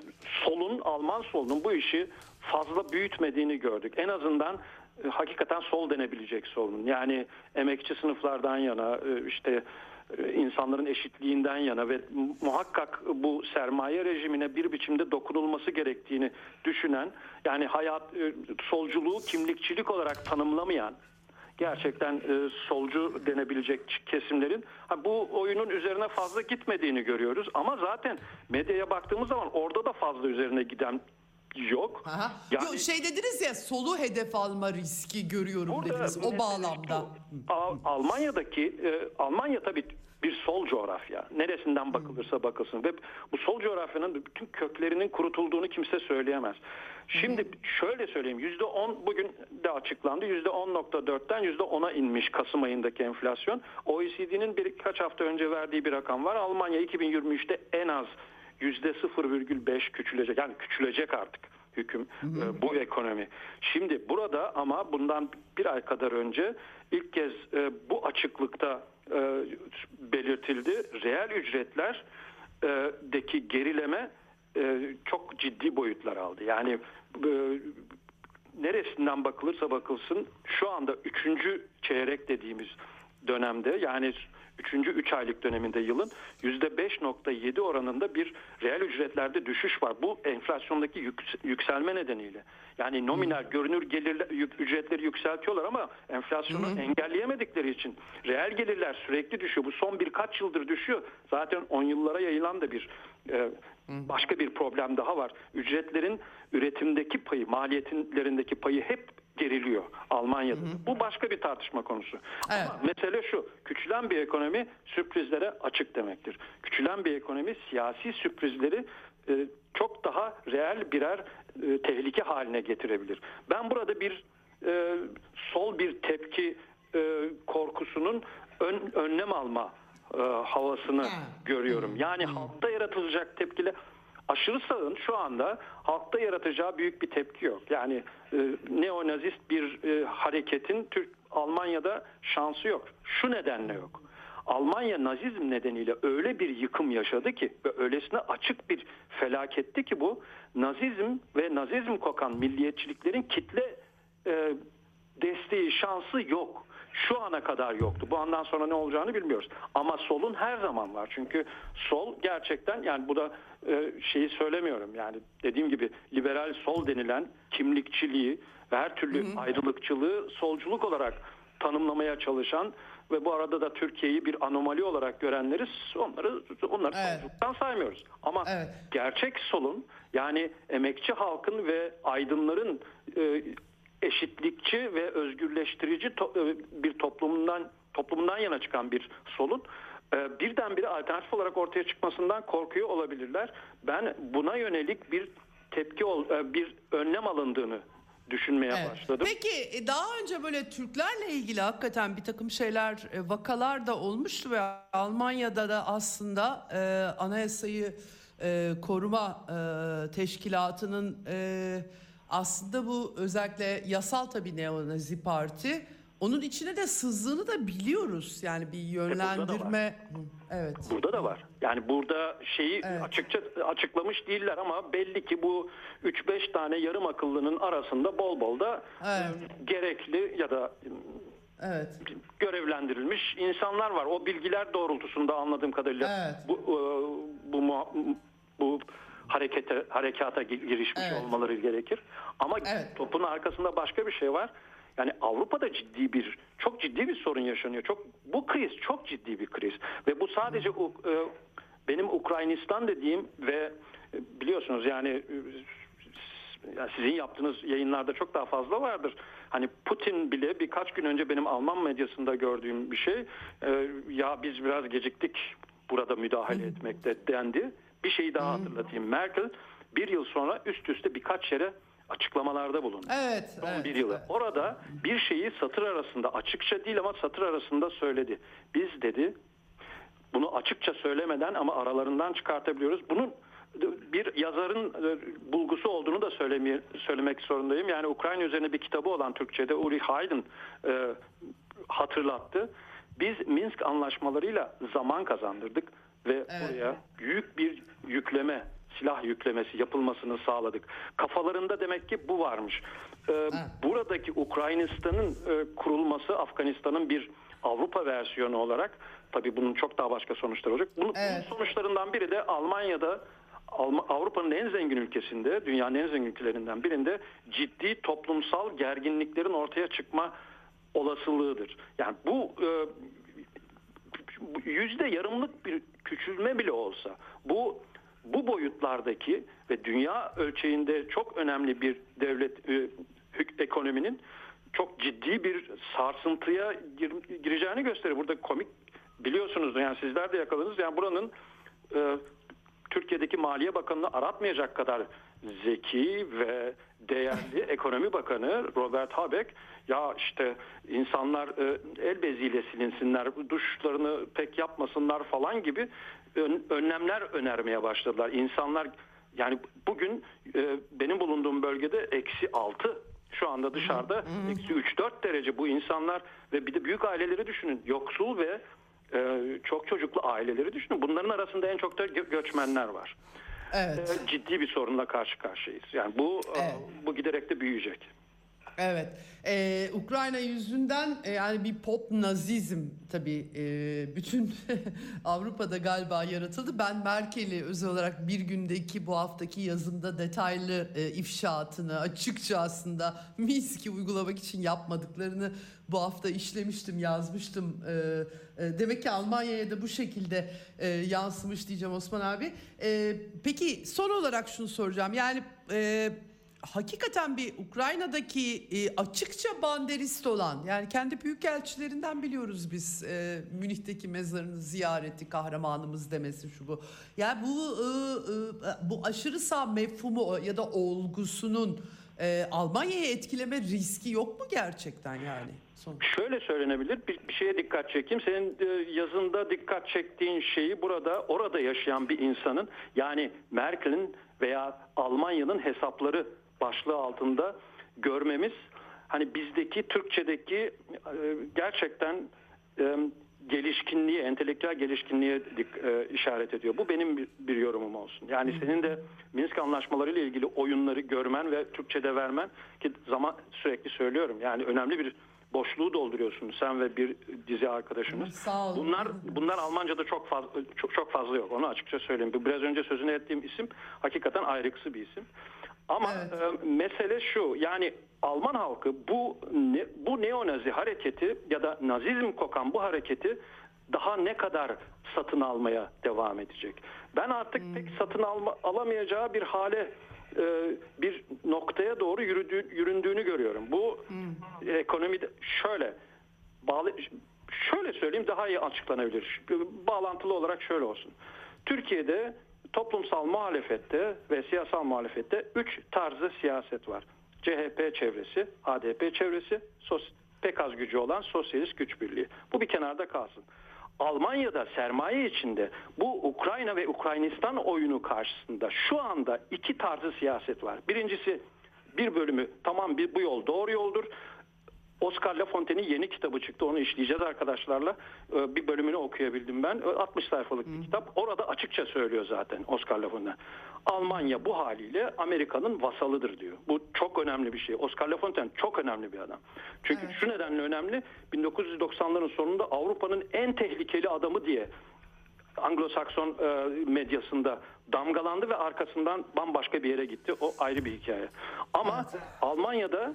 solun Alman solunun bu işi fazla büyütmediğini gördük. En azından hakikaten sol denebilecek solun. Yani emekçi sınıflardan yana e, işte e, insanların eşitliğinden yana ve muhakkak bu sermaye rejimine bir biçimde dokunulması gerektiğini düşünen yani hayat e, solculuğu kimlikçilik olarak tanımlamayan gerçekten e, solcu denebilecek kesimlerin bu oyunun üzerine fazla gitmediğini görüyoruz. Ama zaten medyaya baktığımız zaman orada da fazla üzerine giden yok.
Aha.
Yani-
Yo, şey dediniz ya solu hedef alma riski görüyorum
Burada
dediniz o bağlamda.
şu, Al- Almanya'daki e, Almanya tabii bir sol coğrafya. Neresinden bakılırsa bakılsın ve bu sol coğrafyanın bütün köklerinin kurutulduğunu kimse söyleyemez. Şimdi şöyle söyleyeyim yüzde on bugün de açıklandı yüzde on nokta dörtten yüzde ona inmiş Kasım ayındaki enflasyon. OECD'nin birkaç hafta önce verdiği bir rakam var. Almanya 2023'te en az yüzde 0,5 küçülecek yani küçülecek artık hüküm e, bu ekonomi. Şimdi burada ama bundan bir ay kadar önce ilk kez e, bu açıklıkta e, belirtildi. Reel ücretler e, deki gerileme e, çok ciddi boyutlar aldı. Yani e, neresinden bakılırsa bakılsın şu anda üçüncü çeyrek dediğimiz dönemde yani üçüncü üç aylık döneminde yılın yüzde 5.7 oranında bir reel ücretlerde düşüş var. Bu enflasyondaki yük- yükselme nedeniyle. Yani nominal görünür gelirler ücretleri yükseltiyorlar ama enflasyonu engelleyemedikleri için reel gelirler sürekli düşüyor. Bu son birkaç yıldır düşüyor. Zaten 10 yıllara yayılan da bir e, başka bir problem daha var. Ücretlerin üretimdeki payı, maliyetlerindeki payı hep geriliyor Almanya'da. Bu başka bir tartışma konusu.
Evet.
Ama mesele şu. Küçülen bir ekonomi sürprizlere açık demektir. Küçülen bir ekonomi siyasi sürprizleri e, çok daha reel birer e, tehlike haline getirebilir. Ben burada bir e, sol bir tepki e, korkusunun ön, önlem alma e, havasını görüyorum. Yani halkta yaratılacak tepkiler aşırı sağın şu anda halkta yaratacağı büyük bir tepki yok. Yani e, neonazist bir e, hareketin Türk Almanya'da şansı yok. Şu nedenle yok. Almanya Nazizm nedeniyle öyle bir yıkım yaşadı ki ve öylesine açık bir felaketti ki bu Nazizm ve Nazizm kokan milliyetçiliklerin kitle e, desteği şansı yok. Şu ana kadar yoktu. Bu andan sonra ne olacağını bilmiyoruz. Ama solun her zaman var. Çünkü sol gerçekten yani bu da e, şeyi söylemiyorum. Yani dediğim gibi liberal sol denilen kimlikçiliği ve her türlü ayrılıkçılığı solculuk olarak tanımlamaya çalışan ve bu arada da Türkiye'yi bir anomali olarak görenleri onları onları
Evet.
solculuktan saymıyoruz. Ama
Evet.
gerçek solun yani emekçi halkın ve aydınların e, eşitlikçi ve özgürleştirici e, bir toplumundan toplumundan yana çıkan bir solun e, birdenbire alternatif olarak ortaya çıkmasından korkuyor olabilirler. Ben buna yönelik bir tepki e, bir önlem alındığını düşünmeye
Evet.
başladım.
Peki daha önce böyle Türklerle ilgili hakikaten bir takım şeyler, vakalar da olmuştu ve Almanya'da da aslında e, anayasayı e, koruma e, teşkilatının e, aslında bu özellikle yasal tabii neonazi parti onun içine de sızdığını da biliyoruz. Yani bir
E,
yönlendirme. Hı, Evet.
Burada da var. Yani burada şeyi
Evet.
açıkça açıklamış değiller ama belli ki bu 3-5 tane yarım akıllının arasında bol bol da
Evet.
e, gerekli ya da
Evet.
görevlendirilmiş insanlar var. O bilgiler doğrultusunda anladığım kadarıyla
Evet.
bu e, bu bu harekete harekata gi- girişmiş
Evet.
olmaları gerekir. Ama
Evet.
topun arkasında başka bir şey var. Yani Avrupa'da ciddi bir çok ciddi bir sorun yaşanıyor. Çok bu kriz çok ciddi bir kriz ve bu sadece e, benim Ukraynistan dediğim ve e, biliyorsunuz yani e, sizin yaptığınız yayınlarda çok daha fazla vardır. Hani Putin bile birkaç gün önce benim Alman medyasında gördüğüm bir şey ya biz biraz geciktik burada müdahale etmekte dendi. Bir şeyi daha hatırlatayım. Merkel bir yıl sonra üst üste birkaç yere açıklamalarda bulundu.
Evet.
Son
evet,
bir yılı.
evet.
Orada bir şeyi satır arasında açıkça değil ama satır arasında söyledi. Biz dedi bunu açıkça söylemeden ama aralarından çıkartabiliyoruz. Bunun bir yazarın e, bulgusu olduğunu da söylemeye, söylemek zorundayım. Yani Ukrayna üzerine bir kitabı olan Türkçe'de Uri Haydn e, hatırlattı. Biz Minsk anlaşmalarıyla zaman kazandırdık ve
Evet.
oraya büyük bir yükleme silah yüklemesi yapılmasını sağladık. Kafalarında demek ki bu varmış. Ee, buradaki Ukraynistan'ın e, kurulması Afganistan'ın bir Avrupa versiyonu olarak tabii bunun çok daha başka sonuçları olacak. Bunun, bunun
Evet.
sonuçlarından biri de Almanya'da Alma- Avrupa'nın en zengin ülkesinde, dünyanın en zengin ülkelerinden birinde ciddi toplumsal gerginliklerin ortaya çıkma olasılığıdır. Yani bu e, yüzde yarımlık bir küçülme bile olsa bu bu boyutlardaki ve dünya ölçeğinde çok önemli bir devlet e, ekonominin çok ciddi bir sarsıntıya gir- gireceğini gösterir. Burada komik biliyorsunuz yani sizler de yakaladınız yani buranın e, Türkiye'deki Maliye Bakanı'nı aratmayacak kadar zeki ve değerli ekonomi bakanı Robert Habeck ya işte insanlar e, el beziyle silinsinler, duşlarını pek yapmasınlar falan gibi ön- önlemler önermeye başladılar. İnsanlar yani bugün e, benim bulunduğum bölgede eksi 6 şu anda dışarıda eksi 3-4 derece bu insanlar ve bir de büyük aileleri düşünün yoksul ve e, çok çocuklu aileleri düşünün. Bunların arasında en çok da gö- göçmenler var.
Evet.
Ciddi bir sorunla karşı karşıyayız. Yani bu
Evet.
bu giderek de büyüyecek.
Evet. Ee, Ukrayna yüzünden e, yani bir pop nazizm tabii e, bütün Avrupa'da galiba yaratıldı. Ben Merkel'i özel olarak bir gündeki bu haftaki yazımda detaylı e, ifşaatını açıkça aslında Minsk'i uygulamak için yapmadıklarını bu hafta işlemiştim, yazmıştım. E, e, demek ki Almanya'ya da bu şekilde e, yansımış diyeceğim Osman abi. E, peki son olarak şunu soracağım. Yani e, hakikaten bir Ukrayna'daki e, açıkça banderist olan yani kendi büyükelçilerinden biliyoruz biz e, Münih'teki mezarını ziyareti kahramanımız demesi şu bu. Yani bu e, e, bu aşırı sağ mefhumu ya da olgusunun e, Almanya'ya etkileme riski yok mu gerçekten yani? Son.
Şöyle söylenebilir. Bir, bir şeye dikkat çekeyim. Senin e, yazında dikkat çektiğin şeyi burada orada yaşayan bir insanın yani Merkel'in veya Almanya'nın hesapları başlığı altında görmemiz hani bizdeki Türkçedeki e, gerçekten e, gelişkinliğe, entelektüel gelişkinliğe e, işaret ediyor. Bu benim bir, yorumum olsun. Yani senin de Minsk anlaşmaları ile ilgili oyunları görmen ve Türkçe'de vermen ki zaman sürekli söylüyorum. Yani önemli bir boşluğu dolduruyorsun sen ve bir dizi arkadaşınız.
Sağ olun.
Bunlar bunlar Almanca'da çok fazla çok, çok fazla yok. Onu açıkça söyleyeyim. Biraz önce sözünü ettiğim isim hakikaten ayrıksı bir isim. Ama
Evet.
e, mesele şu. Yani Alman halkı bu ne, bu neonazi hareketi ya da nazizm kokan bu hareketi daha ne kadar satın almaya devam edecek? Ben artık pek satın alma, alamayacağı bir hale e, bir noktaya doğru yürüdüğü, yüründüğünü görüyorum. Bu ekonomide şöyle bağlı şöyle söyleyeyim daha iyi açıklanabilir. Bağlantılı olarak şöyle olsun. Türkiye'de toplumsal muhalefette ve siyasal muhalefette üç tarzı siyaset var. CHP çevresi, HDP çevresi, pek az gücü olan sosyalist güç birliği. Bu bir kenarda kalsın. Almanya'da sermaye içinde bu Ukrayna ve Ukraynistan oyunu karşısında şu anda iki tarzı siyaset var. Birincisi bir bölümü tamam bir bu yol doğru yoldur. Oscar Lafontaine'in yeni kitabı çıktı. Onu işleyeceğiz arkadaşlarla. Ee, Bir bölümünü okuyabildim ben. Ee, 60 sayfalık bir kitap. Orada açıkça söylüyor zaten Oscar Lafontaine. Almanya bu haliyle Amerika'nın vasalıdır diyor. Bu çok önemli bir şey. Oscar Lafontaine çok önemli bir adam. Çünkü şu nedenle önemli. 1990'ların sonunda Avrupa'nın en tehlikeli adamı diye Anglo-Sakson e, medyasında damgalandı ve arkasından bambaşka bir yere gitti. O ayrı bir hikaye. Ama Almanya'da e,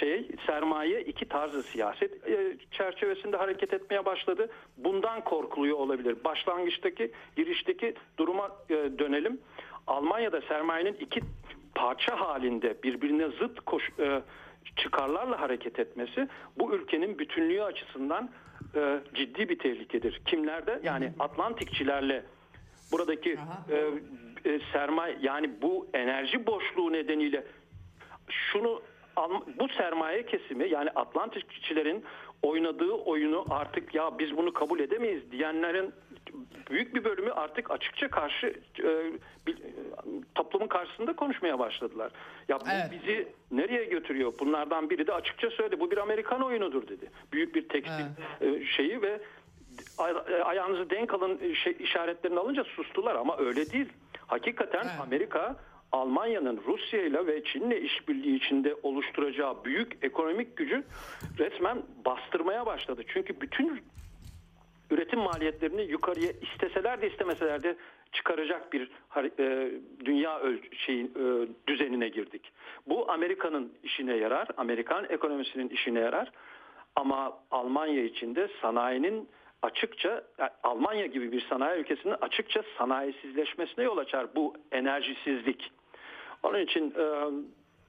şey sermaye iki tarzı siyaset e, çerçevesinde hareket etmeye başladı. Bundan korkuluyor olabilir. Başlangıçtaki girişteki duruma e, dönelim. Almanya'da sermayenin iki parça halinde birbirine zıt koş, e, çıkarlarla hareket etmesi bu ülkenin bütünlüğü açısından e, ciddi bir tehlikedir. Kimlerde? Yani Atlantikçilerle buradaki e, e, sermaye yani bu enerji boşluğu nedeniyle şunu bu sermaye kesimi yani Atlantikçilerin oynadığı oyunu artık ya biz bunu kabul edemeyiz diyenlerin büyük bir bölümü artık açıkça karşı e, bir- toplumun karşısında konuşmaya başladılar. Ya bu
Evet.
bizi nereye götürüyor? Bunlardan biri de açıkça söyledi. Bu bir Amerikan oyunudur dedi. Büyük bir tekstil e, şeyi ve e, ayağınızı denk alın e, şey, işaretlerini alınca sustular ama öyle değil. Hakikaten
Evet.
Amerika Almanya'nın Rusya ile ve Çin'le işbirliği içinde oluşturacağı büyük ekonomik gücü resmen bastırmaya başladı. Çünkü bütün üretim maliyetlerini yukarıya isteseler de istemeseler de çıkaracak bir e, dünya şeyin e, düzenine girdik. Bu Amerika'nın işine yarar, Amerikan ekonomisinin işine yarar. Ama Almanya için de sanayinin açıkça yani Almanya gibi bir sanayi ülkesinin açıkça sanayisizleşmesine yol açar bu enerjisizlik. Onun için e,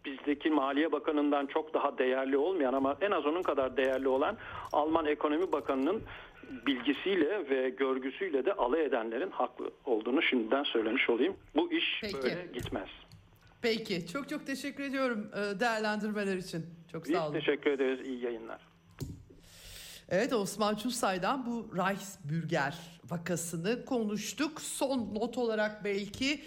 bizdeki Maliye Bakanı'ndan çok daha değerli olmayan ama en az onun kadar değerli olan Alman Ekonomi Bakanı'nın bilgisiyle ve görgüsüyle de alay edenlerin haklı olduğunu şimdiden söylemiş olayım. Bu iş
Peki.
böyle gitmez.
Peki. Çok çok teşekkür ediyorum e, değerlendirmeler için. Çok
Biz
sağ olun.
teşekkür ederiz. İyi yayınlar.
Evet Osman Çussay'dan bu Reichsbürger vakasını konuştuk. Son not olarak belki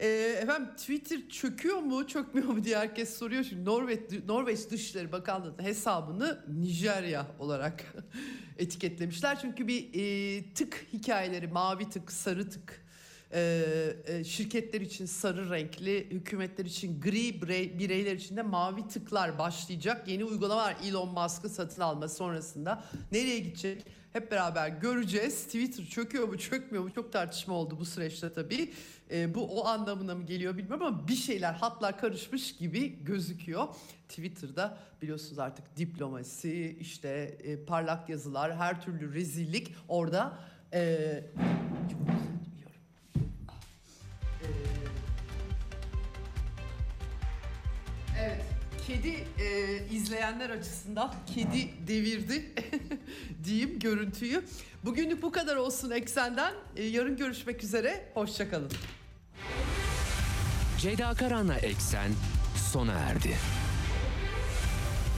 e, efendim Twitter çöküyor mu çökmüyor mu diye herkes soruyor. Şimdi Norveç, Norveç Dışişleri Bakanlığı'nın hesabını Nijerya olarak etiketlemişler. Çünkü bir e, tık hikayeleri mavi tık sarı tık e, e, şirketler için sarı renkli, hükümetler için gri, birey, bireyler için de mavi tıklar başlayacak. Yeni uygulama var Elon Musk'ı satın alma sonrasında. Nereye gidecek? Hep beraber göreceğiz. Twitter çöküyor mu çökmüyor mu çok tartışma oldu bu süreçte tabii. E, bu o anlamına mı geliyor bilmiyorum ama bir şeyler hatlar karışmış gibi gözüküyor. Twitter'da biliyorsunuz artık diplomasi, işte e, parlak yazılar, her türlü rezillik orada. E, Kedi e, izleyenler açısından kedi devirdi diyeyim görüntüyü. Bugünlük bu kadar olsun Eksen'den. E, yarın görüşmek üzere. Hoşçakalın.
Ceyda Karan'la Eksen sona erdi.